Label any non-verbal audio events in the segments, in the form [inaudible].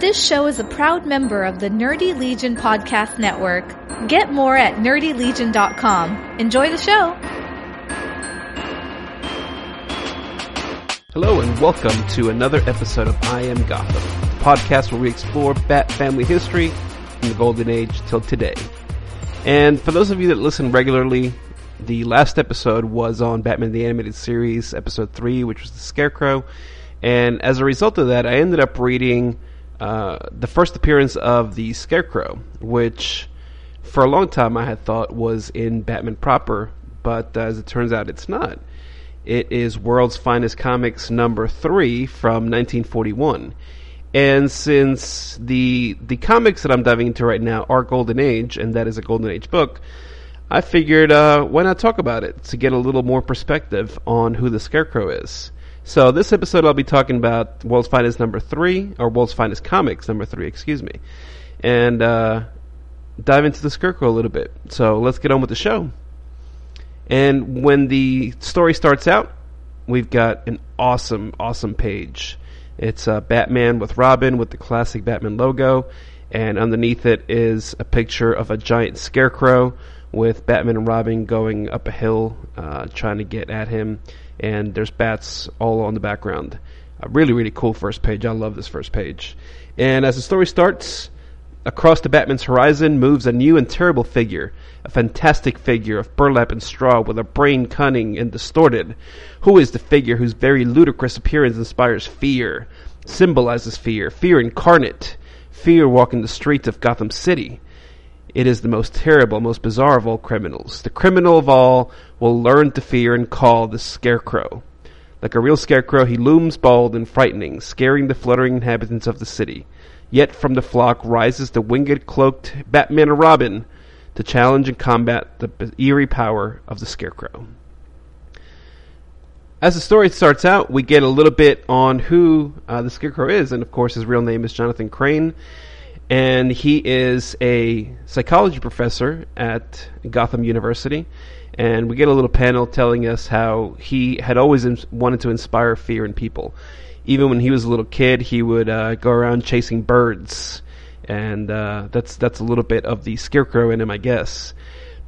This show is a proud member of the Nerdy Legion Podcast Network. Get more at nerdylegion.com. Enjoy the show. Hello and welcome to another episode of I Am Gotham, the podcast where we explore Bat family history from the Golden Age till today. And for those of you that listen regularly, the last episode was on Batman the Animated Series, episode 3, which was the Scarecrow. And as a result of that, I ended up reading uh, the first appearance of the Scarecrow, which for a long time I had thought was in Batman proper, but uh, as it turns out, it's not. It is World's Finest Comics number three from 1941. And since the the comics that I'm diving into right now are Golden Age, and that is a Golden Age book, I figured uh, why not talk about it to get a little more perspective on who the Scarecrow is. So this episode I'll be talking about World's Finest number three, or World's Finest Comics number three, excuse me, and uh, dive into the Scarecrow a little bit. So let's get on with the show. And when the story starts out, we've got an awesome, awesome page. It's uh, Batman with Robin with the classic Batman logo, and underneath it is a picture of a giant scarecrow with Batman and Robin going up a hill uh, trying to get at him, and there's bats all on the background. A really, really cool first page. I love this first page. And as the story starts, Across the Batman's horizon moves a new and terrible figure, a fantastic figure of burlap and straw with a brain cunning and distorted. Who is the figure whose very ludicrous appearance inspires fear, symbolizes fear, fear incarnate, fear walking the streets of Gotham City? It is the most terrible, most bizarre of all criminals. The criminal of all will learn to fear and call the Scarecrow. Like a real scarecrow, he looms bald and frightening, scaring the fluttering inhabitants of the city. Yet from the flock rises the winged cloaked Batman and Robin to challenge and combat the eerie power of the Scarecrow. As the story starts out, we get a little bit on who uh, the Scarecrow is, and of course, his real name is Jonathan Crane, and he is a psychology professor at Gotham University. And we get a little panel telling us how he had always wanted to inspire fear in people even when he was a little kid, he would uh, go around chasing birds, and uh, that's that's a little bit of the scarecrow in him, I guess.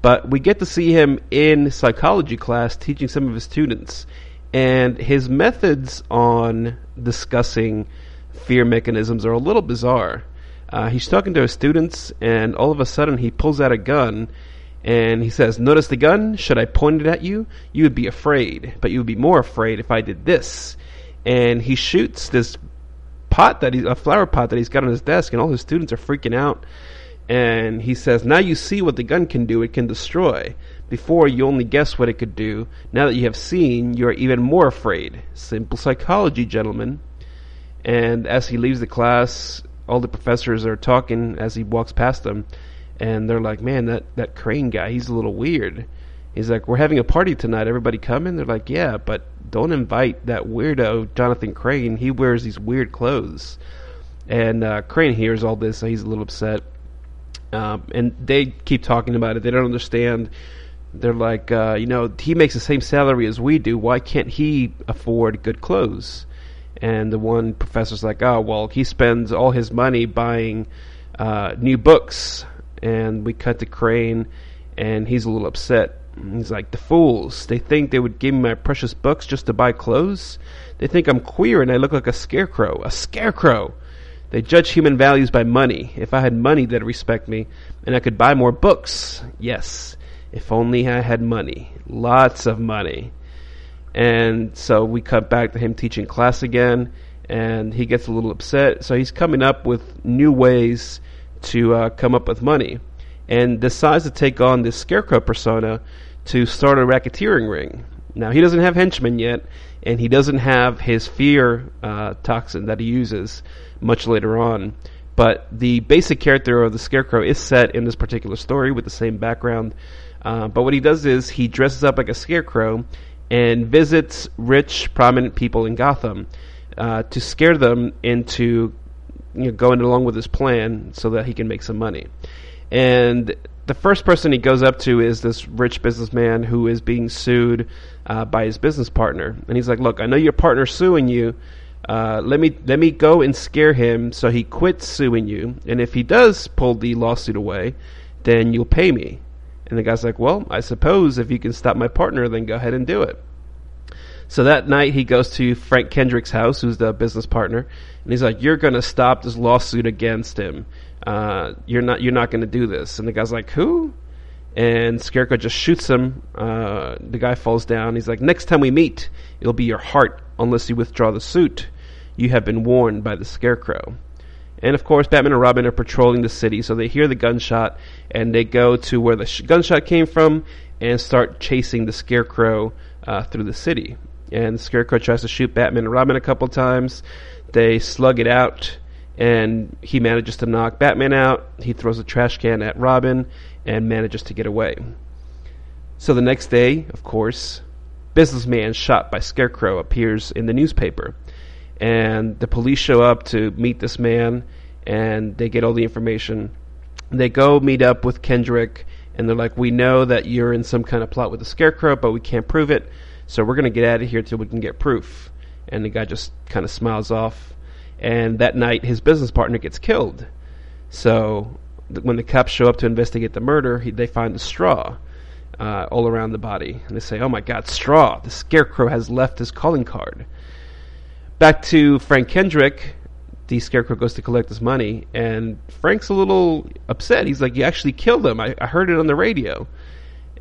But we get to see him in psychology class teaching some of his students, and his methods on discussing fear mechanisms are a little bizarre. Uh, he's talking to his students, and all of a sudden he pulls out a gun. And he says, Notice the gun? Should I point it at you? You would be afraid, but you would be more afraid if I did this and he shoots this pot that he's a flower pot that he's got on his desk, and all his students are freaking out. And he says, "Now you see what the gun can do. It can destroy. Before you only guessed what it could do. Now that you have seen, you are even more afraid. Simple psychology, gentlemen." And as he leaves the class, all the professors are talking as he walks past them, and they're like, "Man, that that Crane guy, he's a little weird." He's like, "We're having a party tonight. Everybody coming?" They're like, "Yeah, but don't invite that weirdo Jonathan Crane. He wears these weird clothes." And uh, Crane hears all this, so he's a little upset. Um, and they keep talking about it. They don't understand. They're like, uh, you know, he makes the same salary as we do. Why can't he afford good clothes? And the one professor's like, oh, well, he spends all his money buying uh, new books. And we cut to Crane, and he's a little upset He's like, the fools. They think they would give me my precious books just to buy clothes? They think I'm queer and I look like a scarecrow. A scarecrow! They judge human values by money. If I had money, they'd respect me, and I could buy more books. Yes, if only I had money. Lots of money. And so we cut back to him teaching class again, and he gets a little upset. So he's coming up with new ways to uh, come up with money and decides to take on this scarecrow persona to start a racketeering ring. Now he doesn't have henchmen yet, and he doesn't have his fear uh, toxin that he uses much later on. But the basic character of the Scarecrow is set in this particular story with the same background. Uh, but what he does is he dresses up like a scarecrow and visits rich, prominent people in Gotham uh, to scare them into you know, going along with his plan so that he can make some money. And the first person he goes up to is this rich businessman who is being sued uh, by his business partner. And he's like, Look, I know your partner's suing you, Uh, let me let me go and scare him so he quits suing you. And if he does pull the lawsuit away, then you'll pay me." And the guy's like, "Well, I suppose if you can stop my partner, then go ahead and do it." So that night he goes to Frank Kendrick's house, who's the business partner, and he's like, "You're going to stop this lawsuit against him. Uh, you're not. You're not going to do this." And the guy's like, "Who?" And Scarecrow just shoots him. Uh, the guy falls down. He's like, "Next time we meet, it'll be your heart, unless you withdraw the suit. You have been warned by the Scarecrow." And of course, Batman and Robin are patrolling the city, so they hear the gunshot and they go to where the sh- gunshot came from and start chasing the Scarecrow uh, through the city. And the Scarecrow tries to shoot Batman and Robin a couple times. They slug it out, and he manages to knock Batman out. He throws a trash can at Robin and manages to get away. So the next day, of course, businessman shot by Scarecrow appears in the newspaper. And the police show up to meet this man, and they get all the information. They go meet up with Kendrick, and they're like, We know that you're in some kind of plot with the Scarecrow, but we can't prove it, so we're going to get out of here till we can get proof. And the guy just kind of smiles off. And that night, his business partner gets killed. So when the cops show up to investigate the murder, he, they find the straw uh, all around the body, and they say, "Oh my God, straw! The scarecrow has left his calling card." Back to Frank Kendrick, the scarecrow goes to collect his money, and Frank's a little upset. He's like, "You actually killed him! I, I heard it on the radio."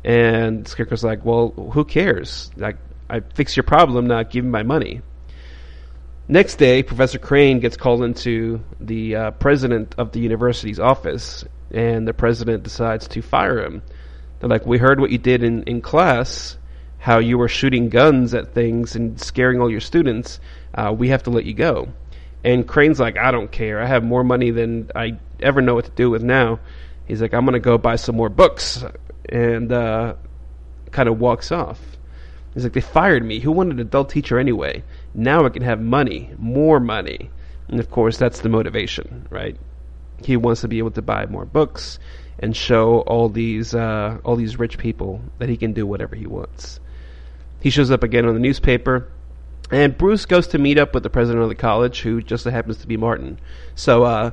And Scarecrow's like, "Well, who cares? Like, I fixed your problem. Not give me my money." Next day, Professor Crane gets called into the uh, president of the university's office, and the president decides to fire him. They're like, We heard what you did in, in class, how you were shooting guns at things and scaring all your students. Uh, we have to let you go. And Crane's like, I don't care. I have more money than I ever know what to do with now. He's like, I'm going to go buy some more books. And uh, kind of walks off. He's like, They fired me. Who wanted an adult teacher anyway? Now I can have money, more money. And of course, that's the motivation, right? He wants to be able to buy more books and show all these uh, all these rich people that he can do whatever he wants. He shows up again on the newspaper, and Bruce goes to meet up with the president of the college, who just happens to be Martin. So, uh,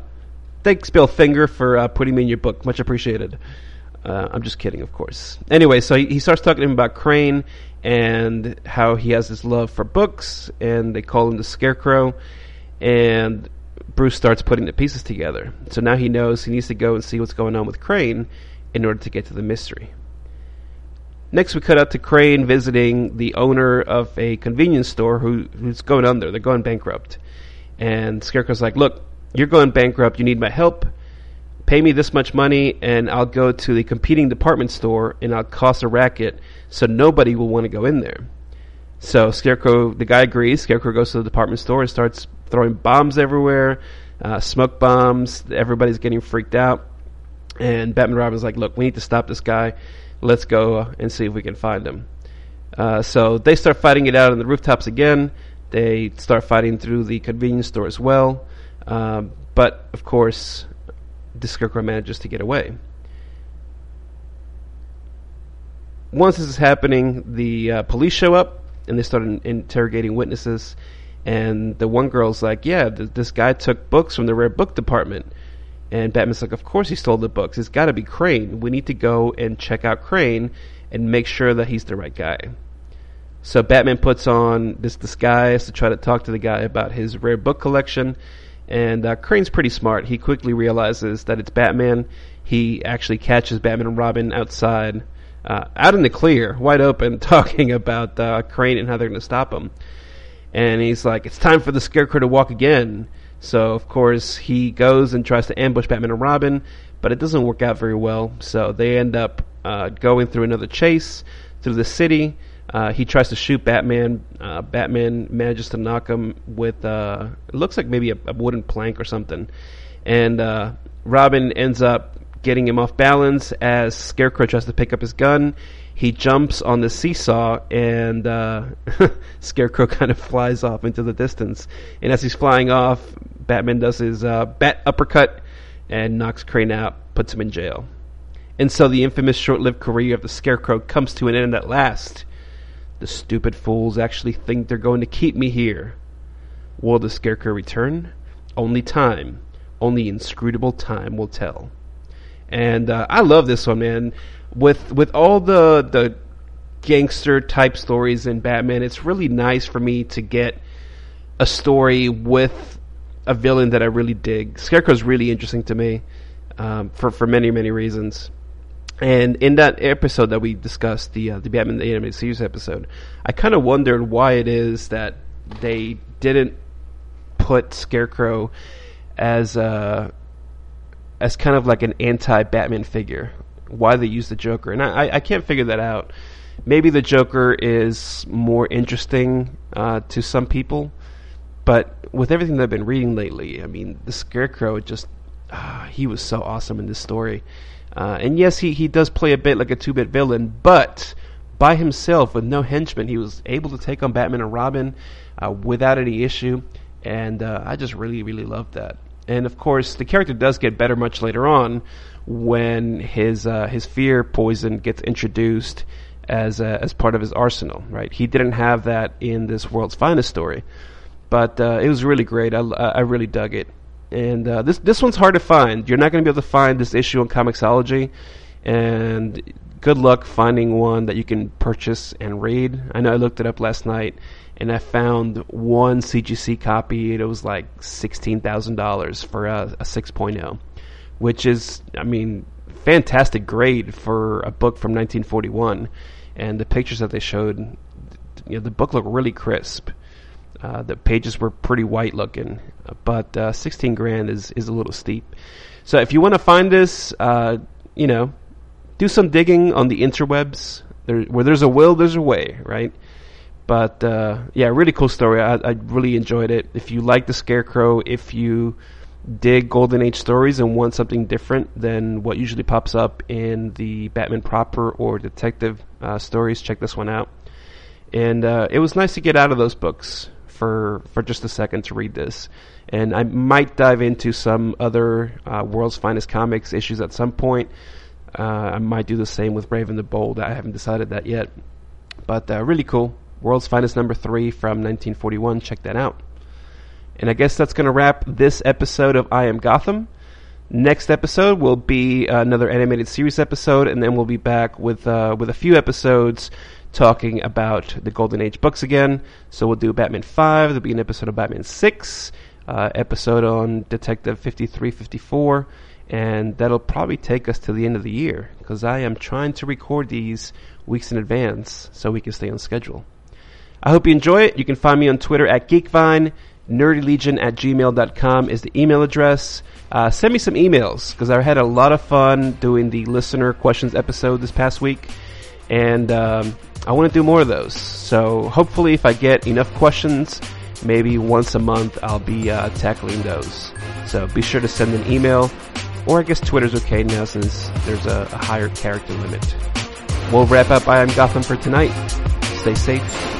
thanks, Bill Finger, for uh, putting me in your book. Much appreciated. Uh, I'm just kidding, of course. Anyway, so he, he starts talking to him about Crane and how he has this love for books, and they call him the Scarecrow. And Bruce starts putting the pieces together. So now he knows he needs to go and see what's going on with Crane in order to get to the mystery. Next, we cut out to Crane visiting the owner of a convenience store who, who's going under. They're going bankrupt. And Scarecrow's like, Look, you're going bankrupt. You need my help. Pay me this much money, and I'll go to the competing department store and I'll cost a racket so nobody will want to go in there. So Scarecrow, the guy agrees. Scarecrow goes to the department store and starts throwing bombs everywhere, uh, smoke bombs. Everybody's getting freaked out. And Batman Robin's like, look, we need to stop this guy. Let's go and see if we can find him. Uh, so they start fighting it out on the rooftops again. They start fighting through the convenience store as well. Um, but, of course, the Scarecrow manages to get away. once this is happening, the uh, police show up and they start in- interrogating witnesses. And the one girl's like, "Yeah, th- this guy took books from the rare book department." And Batman's like, "Of course he stole the books. It's got to be Crane. We need to go and check out Crane and make sure that he's the right guy." So Batman puts on this disguise to try to talk to the guy about his rare book collection. And uh, Crane's pretty smart. He quickly realizes that it's Batman. He actually catches Batman and Robin outside uh, out in the clear, wide open, [laughs] talking about uh, Crane and how they're going to stop him. And he's like, "It's time for the Scarecrow to walk again." So of course he goes and tries to ambush Batman and Robin, but it doesn't work out very well. So they end up uh, going through another chase through the city. Uh, he tries to shoot Batman. Uh, Batman manages to knock him with uh, it looks like maybe a, a, wooden plank or something, and uh, Robin ends up getting him off balance as Scarecrow tries to pick up his gun. He jumps on the seesaw, and uh, [laughs] Scarecrow [laughs] kind of flies off into the distance. And as he's flying off, Batman does his uh, bat uppercut and knocks Crane out, puts him in jail. And so the infamous short lived career of the Scarecrow comes to an end at last. The stupid fools actually think they're going to keep me here. Will the Scarecrow return? Only time, only inscrutable time will tell. And uh, I love this one, man. With with all the the gangster type stories in Batman, it's really nice for me to get a story with a villain that I really dig. Scarecrow's really interesting to me um, for for many many reasons. And in that episode that we discussed, the uh, the Batman the animated series episode, I kind of wondered why it is that they didn't put Scarecrow as a as kind of like an anti-Batman figure. Why they use the Joker, and I, I can't figure that out. Maybe the Joker is more interesting uh, to some people, but with everything that I've been reading lately, I mean, the Scarecrow just uh, he was so awesome in this story. Uh, and yes, he, he does play a bit like a two bit villain, but by himself with no henchmen, he was able to take on Batman and Robin uh, without any issue. And uh, I just really, really loved that. And of course, the character does get better much later on when his uh, his fear poison gets introduced as as part of his arsenal. Right? He didn't have that in this world's finest story, but uh, it was really great. I, I really dug it. And uh, this this one's hard to find. You're not going to be able to find this issue on Comixology, and good luck finding one that you can purchase and read. I know I looked it up last night, and I found one CGC copy. It was like sixteen thousand dollars for a, a 6.0, which is, I mean, fantastic grade for a book from 1941. And the pictures that they showed, you know, the book looked really crisp. Uh, the pages were pretty white looking, but uh, 16 grand is is a little steep. So if you want to find this, uh, you know, do some digging on the interwebs. There, where there's a will, there's a way, right? But uh, yeah, really cool story. I, I really enjoyed it. If you like the Scarecrow, if you dig Golden Age stories and want something different than what usually pops up in the Batman proper or detective uh, stories, check this one out. And uh, it was nice to get out of those books for for just a second to read this. And I might dive into some other uh, World's Finest Comics issues at some point. Uh, I might do the same with Brave and the Bold. I haven't decided that yet. But uh, really cool. World's Finest number three from 1941. Check that out. And I guess that's going to wrap this episode of I Am Gotham. Next episode will be another animated series episode, and then we'll be back with uh, with a few episodes talking about the Golden Age books again. So we'll do Batman Five. There'll be an episode of Batman Six, uh, episode on Detective Fifty Three Fifty Four, and that'll probably take us to the end of the year because I am trying to record these weeks in advance so we can stay on schedule. I hope you enjoy it. You can find me on Twitter at Geekvine. NerdyLegion at gmail.com is the email address. Uh, send me some emails because I had a lot of fun doing the listener questions episode this past week. And um, I want to do more of those. So hopefully, if I get enough questions, maybe once a month I'll be uh, tackling those. So be sure to send an email. Or I guess Twitter's okay now since there's a, a higher character limit. We'll wrap up I Am Gotham for tonight. Stay safe